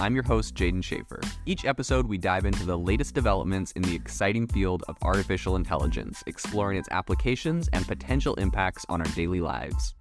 I'm your host, Jaeden Schafer. Each episode, we dive into the latest developments in the exciting field of artificial intelligence, exploring its applications and potential impacts on our daily lives.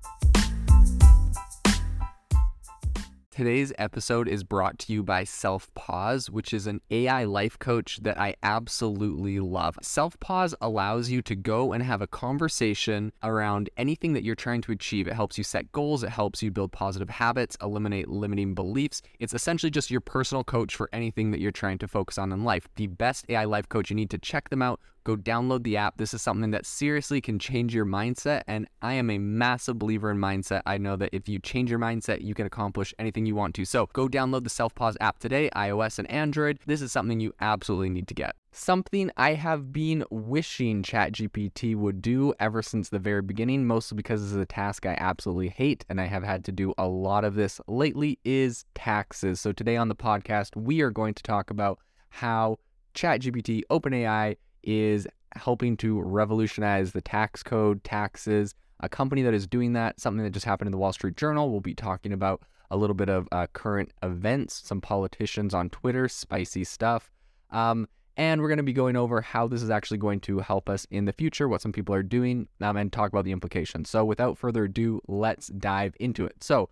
Today's episode is brought to you by Selfpause, which is an AI life coach that I absolutely love. Selfpause allows you to go and have a conversation around anything that you're trying to achieve. It helps you set goals, it helps you build positive habits, eliminate limiting beliefs. It's essentially just your personal coach for anything that you're trying to focus on in life. The best AI life coach, you need to check them out go download the app. This is something that seriously can change your mindset. And I am a massive believer in mindset. I know that if you change your mindset, you can accomplish anything you want to. So go download the Selfpause app today, iOS and Android. This is something you absolutely need to get. Something I have been wishing ChatGPT would do ever since the very beginning, mostly because this is a task I absolutely hate and I have had to do a lot of this lately, is taxes. So today on the podcast, we are going to talk about how ChatGPT, OpenAI, is helping to revolutionize the tax code, taxes. A company that is doing that, something that just happened in the Wall Street Journal. We'll be talking about a little bit of uh, current events, some politicians on Twitter, spicy stuff. Um, and we're going to be going over how this is actually going to help us in the future, what some people are doing, um, and talk about the implications. So, without further ado, let's dive into it. So,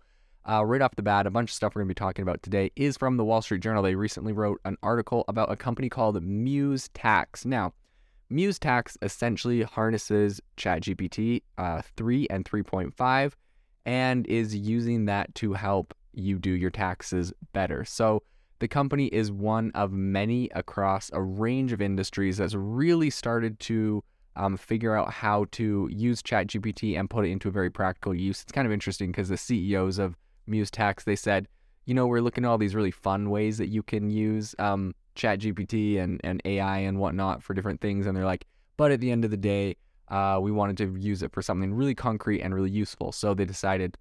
uh, right off the bat, a bunch of stuff we're going to be talking about today is from the Wall Street Journal. They recently wrote an article about a company called Muse Tax. Now, Muse Tax essentially harnesses ChatGPT uh, 3 and 3.5 and is using that to help you do your taxes better. So, the company is one of many across a range of industries that's really started to um, figure out how to use ChatGPT and put it into a very practical use. It's kind of interesting because the CEOs of MuseTax, they said, you know, we're looking at all these really fun ways that you can use um, ChatGPT and, and AI and whatnot for different things. And they're like, but at the end of the day, uh, we wanted to use it for something really concrete and really useful. So they decided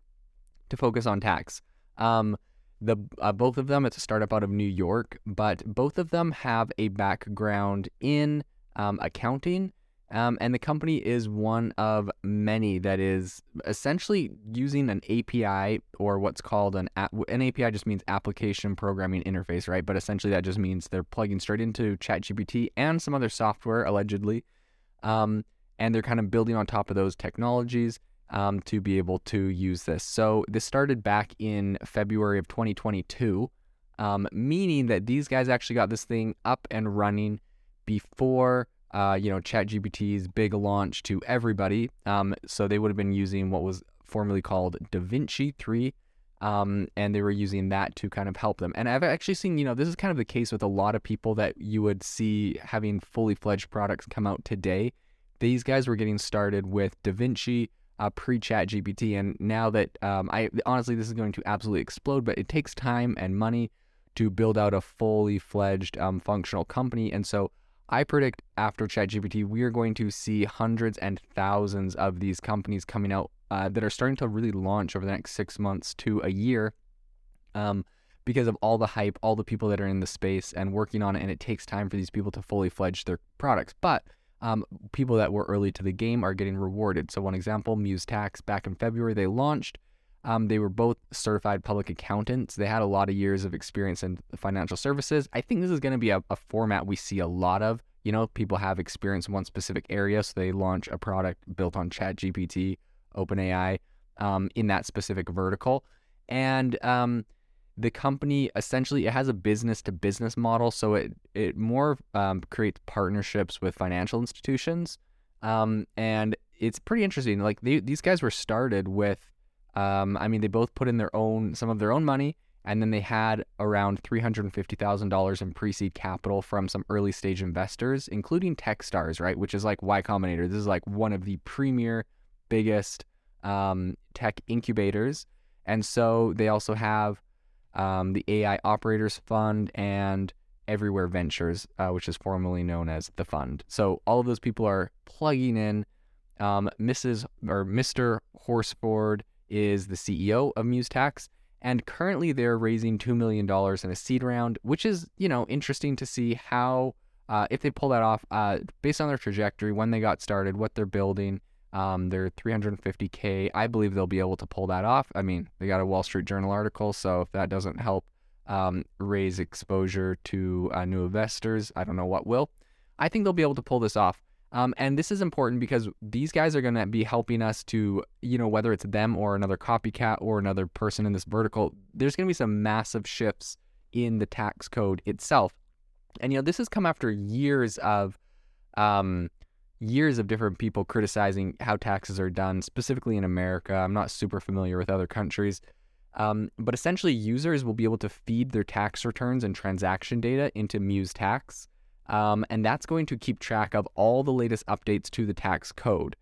to focus on tax. Um, the uh, both of them, it's a startup out of New York, but both of them have a background in um, accounting um, and the company is one of many that is essentially using an API or what's called an an API just means application programming interface, right? But essentially that just means they're plugging straight into ChatGPT and some other software allegedly, um, and they're kind of building on top of those technologies um, to be able to use this. So this started back in February of 2022, um, meaning that these guys actually got this thing up and running before uh, you know, ChatGPT's big launch to everybody. Um, so they would have been using what was formerly called DaVinci 3. Um, and they were using that to kind of help them. And I've actually seen, you know, this is kind of the case with a lot of people that you would see having fully fledged products come out today. These guys were getting started with DaVinci uh, pre Chat GPT. And now that um, I honestly, this is going to absolutely explode, but it takes time and money to build out a fully fledged um, functional company. And so I predict after ChatGPT, we are going to see hundreds and thousands of these companies coming out uh, that are starting to really launch over the next six months to a year um, because of all the hype, all the people that are in the space and working on it. And it takes time for these people to fully fledge their products. But um, people that were early to the game are getting rewarded. So, one example Muse Tax back in February, they launched. Um, they were both certified public accountants. They had a lot of years of experience in financial services. I think this is going to be a, a, format we see a lot of. You know, people have experience in one specific area, so they launch a product built on ChatGPT, OpenAI, um, in that specific vertical. And um, the company essentially it has a business to business model, so it it more um, creates partnerships with financial institutions. Um, and it's pretty interesting. Like they, these guys were started with um, I mean, they both put in their own some of their own money, and then they had around three hundred and fifty thousand dollars in pre-seed capital from some early stage investors, including TechStars, right, which is like Y Combinator. This is like one of the premier, biggest um, tech incubators, and so they also have um, the AI Operators Fund and Everywhere Ventures, uh, which is formerly known as the fund. So all of those people are plugging in. Um, Mrs. or Mr. Horsford is the CEO of MuseTax, and currently they're raising two million dollars in a seed round, which is you know interesting to see how uh, if they pull that off uh, based on their trajectory, when they got started, what they're building. Um, they're 350k. I believe they'll be able to pull that off. I mean, they got a Wall Street Journal article, so if that doesn't help um, raise exposure to uh, new investors, I don't know what will. I think they'll be able to pull this off. Um, and this is important because these guys are going to be helping us to, you know, whether it's them or another copycat or another person in this vertical, there's going to be some massive shifts in the tax code itself. And, you know, this has come after years of, um, years of different people criticizing how taxes are done, specifically in America. I'm not super familiar with other countries. Um, but essentially, users will be able to feed their tax returns and transaction data into Muse Tax. Um, and that's going to keep track of all the latest updates to the tax code.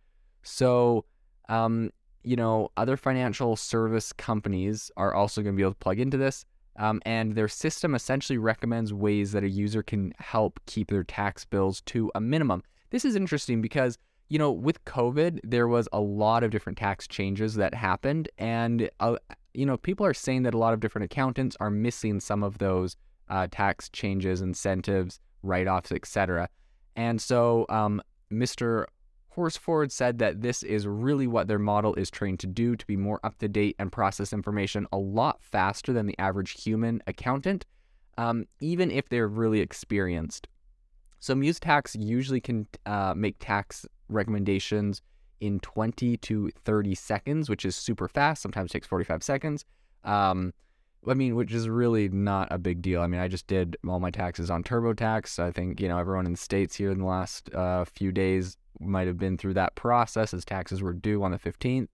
So, um, you know, other financial service companies are also going to be able to plug into this. Um, and their system essentially recommends ways that a user can help keep their tax bills to a minimum. This is interesting because, you know, with COVID, there was a lot of different tax changes that happened. And, uh, you know, people are saying that a lot of different accountants are missing some of those uh, tax changes, incentives, write offs, etc. And so um, Mr. Horsford said that this is really what their model is trained to do to be more up to date and process information a lot faster than the average human accountant, um, even if they're really experienced. So MuseTax usually can uh, make tax recommendations in 20 to 30 seconds, which is super fast. Sometimes takes 45 seconds. Um, I mean, which is really not a big deal. I mean, I just did all my taxes on TurboTax. I think you know everyone in the states here in the last uh, few days might have been through that process as taxes were due on the 15th.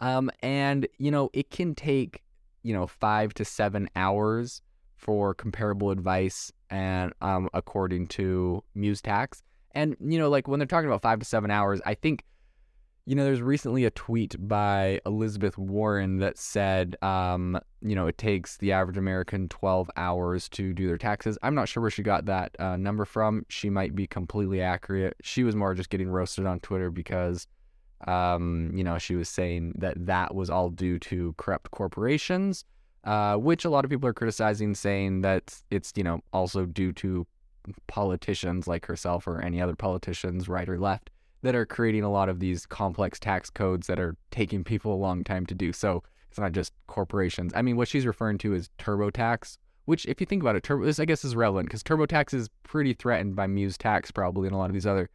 Um, and you know, it can take you know five to seven hours for comparable advice, and um, according to MuseTax. And you know, like when they're talking about five to seven hours, I think you know, there's recently a tweet by Elizabeth Warren that said, um, you know, it takes the average American 12 hours to do their taxes. I'm not sure where she got that uh, number from. She might be completely accurate. She was more just getting roasted on Twitter because, um, you know, she was saying that that was all due to corrupt corporations, uh, which a lot of people are criticizing, saying that it's, you know, also due to politicians like herself or any other politicians, right or left that are creating a lot of these complex tax codes that are taking people a long time to do. So it's not just corporations. I mean, what she's referring to is TurboTax, which, if you think about it, Turbo, this I guess is relevant because TurboTax is pretty threatened by MuseTax probably and a lot of these other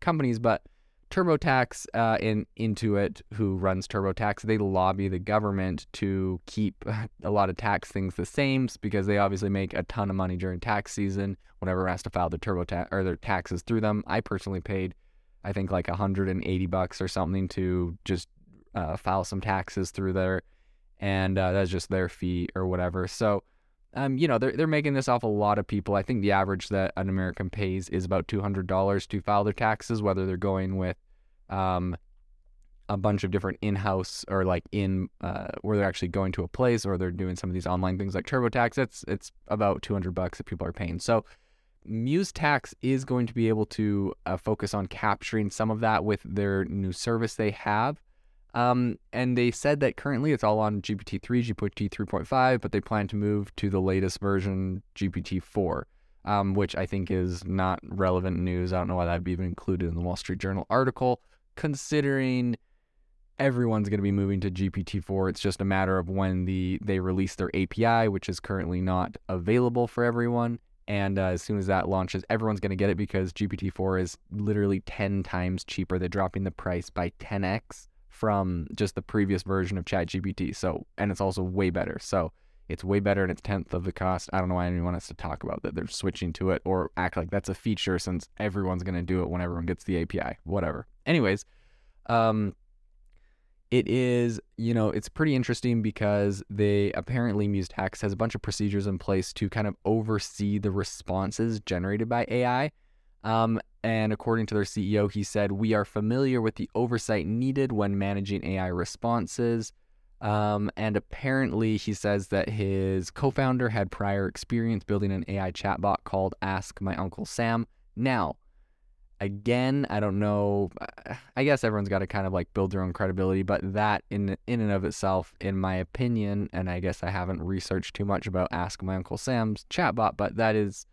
companies. But TurboTax uh, in Intuit, who runs TurboTax, they lobby the government to keep a lot of tax things the same because they obviously make a ton of money during tax season. Whenever has to file their TurboTax or their taxes through them, I personally paid I think like 180 bucks or something to just uh, file some taxes through there, and uh, that's just their fee or whatever. So, um, you know, they're they're making this off a lot of people. I think the average that an American pays is about two hundred dollars to file their taxes, whether they're going with, um, a bunch of different in-house or like in uh, where they're actually going to a place or they're doing some of these online things like TurboTax. It's it's about two hundred bucks that people are paying. So MuseTax is going to be able to uh, focus on capturing some of that with their new service they have. Um, and they said that currently it's all on GPT-3, GPT 3.5, but they plan to move to the latest version, GPT-4, um, which I think is not relevant news. I don't know why that'd be even included in the Wall Street Journal article, considering everyone's going to be moving to GPT-4. It's just a matter of when the they release their API, which is currently not available for everyone. And uh, as soon as that launches, everyone's going to get it because GPT-4 is literally 10 times cheaper. They're dropping the price by 10x from just the previous version of ChatGPT. So, and it's also way better. So, it's way better and it's tenth of the cost. I don't know why anyone wants to talk about that. They're switching to it or act like that's a feature since everyone's going to do it when everyone gets the API. Whatever. Anyways, um, it is, you know, it's pretty interesting because they apparently MuseTax has a bunch of procedures in place to kind of oversee the responses generated by AI. Um, and according to their CEO, he said, We are familiar with the oversight needed when managing AI responses. Um, and apparently, he says that his co founder had prior experience building an AI chatbot called Ask My Uncle Sam. Now, again, I don't know. I guess everyone's got to kind of like build their own credibility, but that in in and of itself, in my opinion, and I guess I haven't researched too much about Ask My Uncle Sam's chatbot, but that is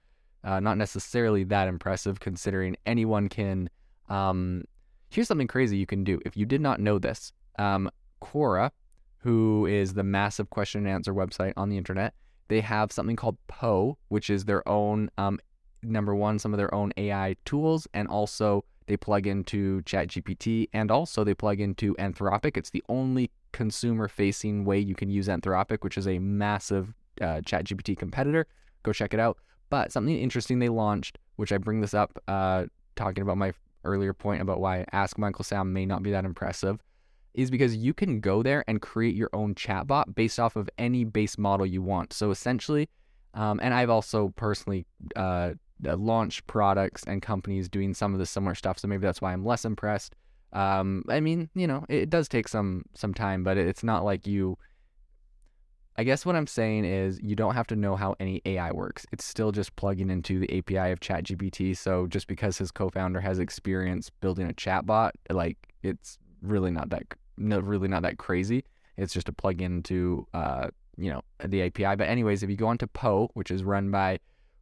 uh, not necessarily that impressive considering anyone can. Um, here's something crazy you can do if you did not know this. Um, Quora, who is the massive question and answer website on the internet, they have something called Poe, which is their own um, number one, some of their own AI tools, and also they plug into ChatGPT and also they plug into Anthropic. It's the only consumer facing way you can use Anthropic, which is a massive uh, ChatGPT competitor. Go check it out. But something interesting they launched, which I bring this up uh, talking about my earlier point about why Ask Uncle Sam may not be that impressive, is because you can go there and create your own chatbot based off of any base model you want. So essentially, um, and I've also personally uh, launch products and companies doing some of the similar stuff. So maybe that's why I'm less impressed. Um, I mean, you know, it, it does take some some time, but it's not like you. I guess what I'm saying is you don't have to know how any AI works. It's still just plugging into the API of ChatGPT. So just because his co-founder has experience building a chatbot, like it's really not that no, really not that crazy. It's just a plug into uh, you know the API. But anyways, if you go onto Poe, which is run by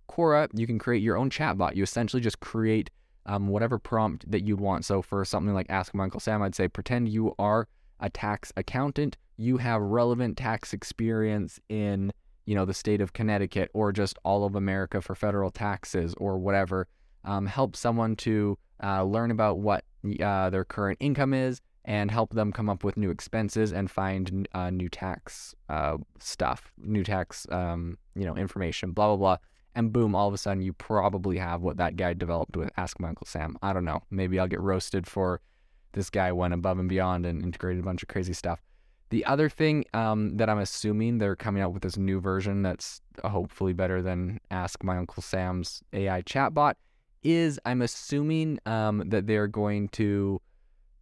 Quora, you can create your own chatbot. You essentially just create um, whatever prompt that you'd want. So for something like Ask My Uncle Sam, I'd say pretend you are a tax accountant. You have relevant tax experience in you know the state of Connecticut or just all of America for federal taxes or whatever. Um, help someone to uh, learn about what uh, their current income is and help them come up with new expenses and find uh, new tax uh, stuff, new tax um, you know information, blah blah blah and boom, all of a sudden you probably have what that guy developed with Ask My Uncle Sam. I don't know. Maybe I'll get roasted for this guy went above and beyond and integrated a bunch of crazy stuff. The other thing um, that I'm assuming they're coming out with this new version that's hopefully better than Ask My Uncle Sam's AI chatbot is I'm assuming um, that they're going to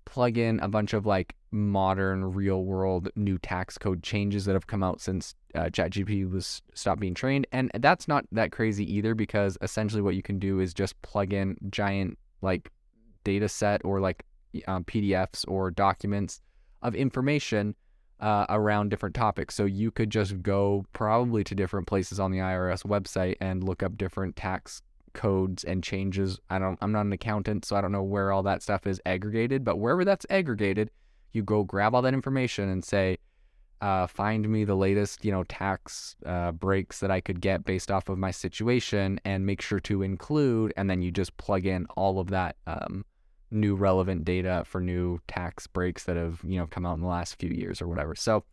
plug in a bunch of like modern real world new tax code changes that have come out since uh, ChatGPT was stopped being trained. And that's not that crazy either because essentially what you can do is just plug in giant like data set or like um, PDFs or documents of information uh, around different topics. So you could just go probably to different places on the IRS website and look up different tax codes and changes. I don't I'm not an accountant, so I don't know where all that stuff is aggregated, but wherever that's aggregated, you go grab all that information and say, uh, find me the latest, you know, tax uh, breaks that I could get based off of my situation, and make sure to include, and then you just plug in all of that um, new relevant data for new tax breaks that have, you know, come out in the last few years or whatever. So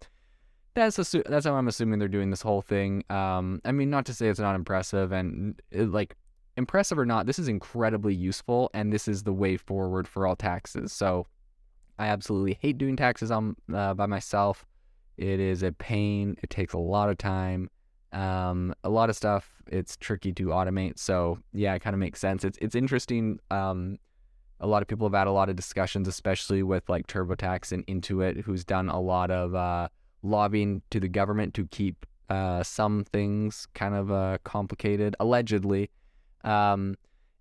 that's assu- that's how I'm assuming they're doing this whole thing. Um, I mean, not to say it's not impressive, and it, like impressive or not, this is incredibly useful, and this is the way forward for all taxes. So I absolutely hate doing taxes on uh, by myself. It is a pain. It takes a lot of time. Um, a lot of stuff. It's tricky to automate. So yeah, it kind of makes sense. It's it's interesting. Um, a lot of people have had a lot of discussions, especially with like TurboTax and Intuit, who's done a lot of uh, lobbying to the government to keep uh, some things kind of uh, complicated, allegedly. Um,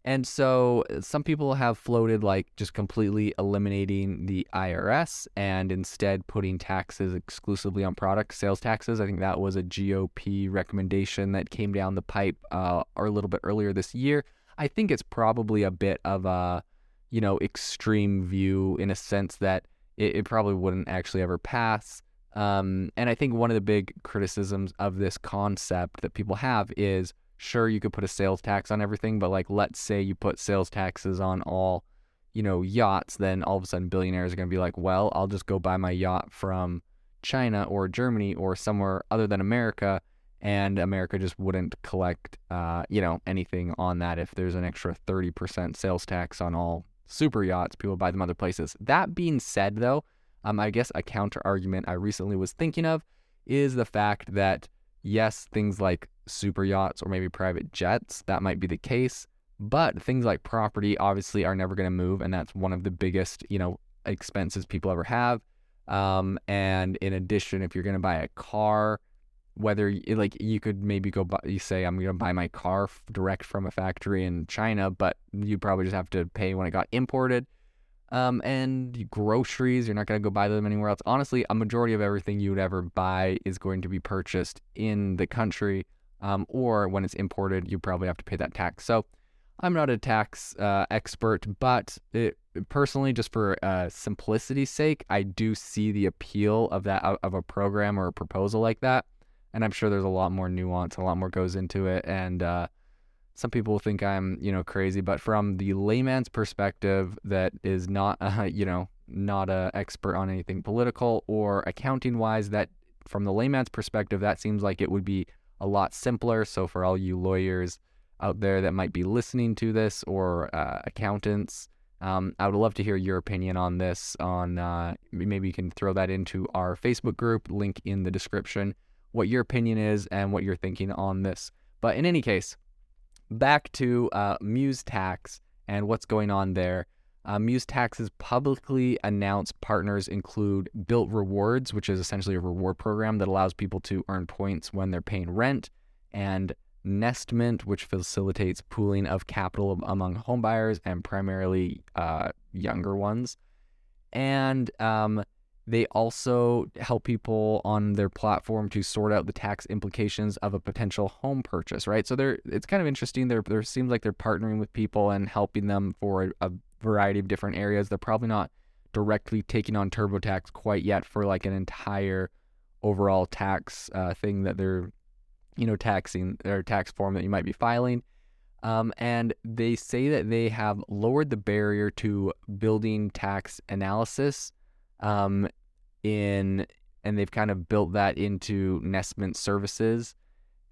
and so uh, some people have floated like just completely eliminating the IRS and instead putting taxes exclusively on product sales taxes. I think that was a GOP recommendation that came down the pipe uh, or a little bit earlier this year. I think it's probably a bit of a, you know, extreme view in a sense that it, it probably wouldn't actually ever pass. Um, and I think one of the big criticisms of this concept that people have is sure you could put a sales tax on everything, but like let's say you put sales taxes on all, you know, yachts, then all of a sudden billionaires are going to be like, well, I'll just go buy my yacht from China or Germany or somewhere other than America, and America just wouldn't collect, uh, you know, anything on that if there's an extra 30% sales tax on all super yachts. People buy them other places. That being said, though, um, I guess a counter argument I recently was thinking of is the fact that yes, things like super yachts or maybe private jets, that might be the case. But things like property obviously are never going to move, and that's one of the biggest, you know, expenses people ever have. Um, and in addition, if you're going to buy a car, whether like you could maybe go buy, you say I'm going to buy my car direct from a factory in China, but you probably just have to pay when it got imported. Um, and groceries, you're not going to go buy them anywhere else. Honestly, a majority of everything you would ever buy is going to be purchased in the country, um, or when it's imported, you probably have to pay that tax. So, I'm not a tax uh, expert, but it, personally, just for uh, simplicity's sake, I do see the appeal of that of a program or a proposal like that. And I'm sure there's a lot more nuance, a lot more goes into it, and uh, some people think I'm, you know, crazy, but from the layman's perspective, that is not, uh, you know, not a expert on anything political or accounting wise. That from the layman's perspective, that seems like it would be a lot simpler. So for all you lawyers out there that might be listening to this or uh, accountants, um, I would love to hear your opinion on this. On uh, maybe you can throw that into our Facebook group, link in the description, what your opinion is and what you're thinking on this. But in any case, back to uh, Muse Tax and what's going on there. Uh, Muse Tax's publicly announced partners include Bilt Rewards, which is essentially a reward program that allows people to earn points when they're paying rent, and Nestment, which facilitates pooling of capital among homebuyers and primarily uh, younger ones. And um, they also help people on their platform to sort out the tax implications of a potential home purchase, right? So they're it's kind of interesting. There there seems like they're partnering with people and helping them for a, a variety of different areas. They're probably not directly taking on TurboTax quite yet for like an entire overall tax uh, thing that they're you know taxing or tax form that you might be filing. Um, and they say that they have lowered the barrier to building tax analysis um, in and they've kind of built that into Nestment services.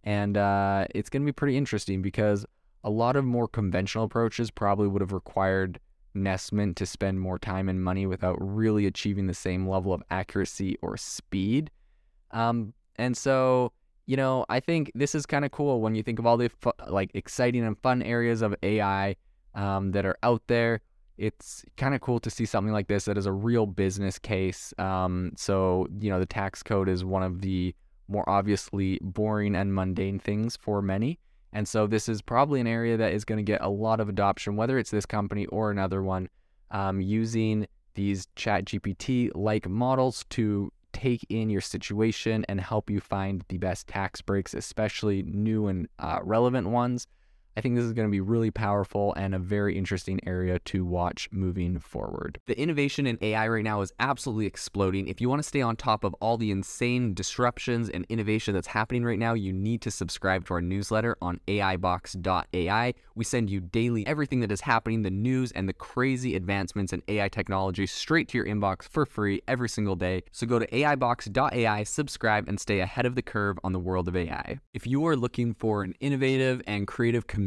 And uh, it's going to be pretty interesting because a lot of more conventional approaches probably would have required Nestment to spend more time and money without really achieving the same level of accuracy or speed. Um, and so, you know, I think this is kind of cool when you think of all the fu- like exciting and fun areas of AI um, that are out there it's kind of cool to see something like this that is a real business case. Um, so, you know, the tax code is one of the more obviously boring and mundane things for many. And so, this is probably an area that is going to get a lot of adoption, whether it's this company or another one, um, using these Chat GPT like models to take in your situation and help you find the best tax breaks, especially new and uh, relevant ones. I think this is going to be really powerful and a very interesting area to watch moving forward. The innovation in AI right now is absolutely exploding. If you want to stay on top of all the insane disruptions and innovation that's happening right now, you need to subscribe to our newsletter on AIbox.ai. We send you daily everything that is happening, the news and the crazy advancements in AI technology straight to your inbox for free every single day. So go to AIbox.ai, subscribe, and stay ahead of the curve on the world of AI. If you are looking for an innovative and creative community,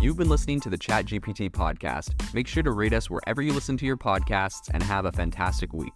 You've been listening to the ChatGPT podcast. Make sure to rate us wherever you listen to your podcasts and have a fantastic week.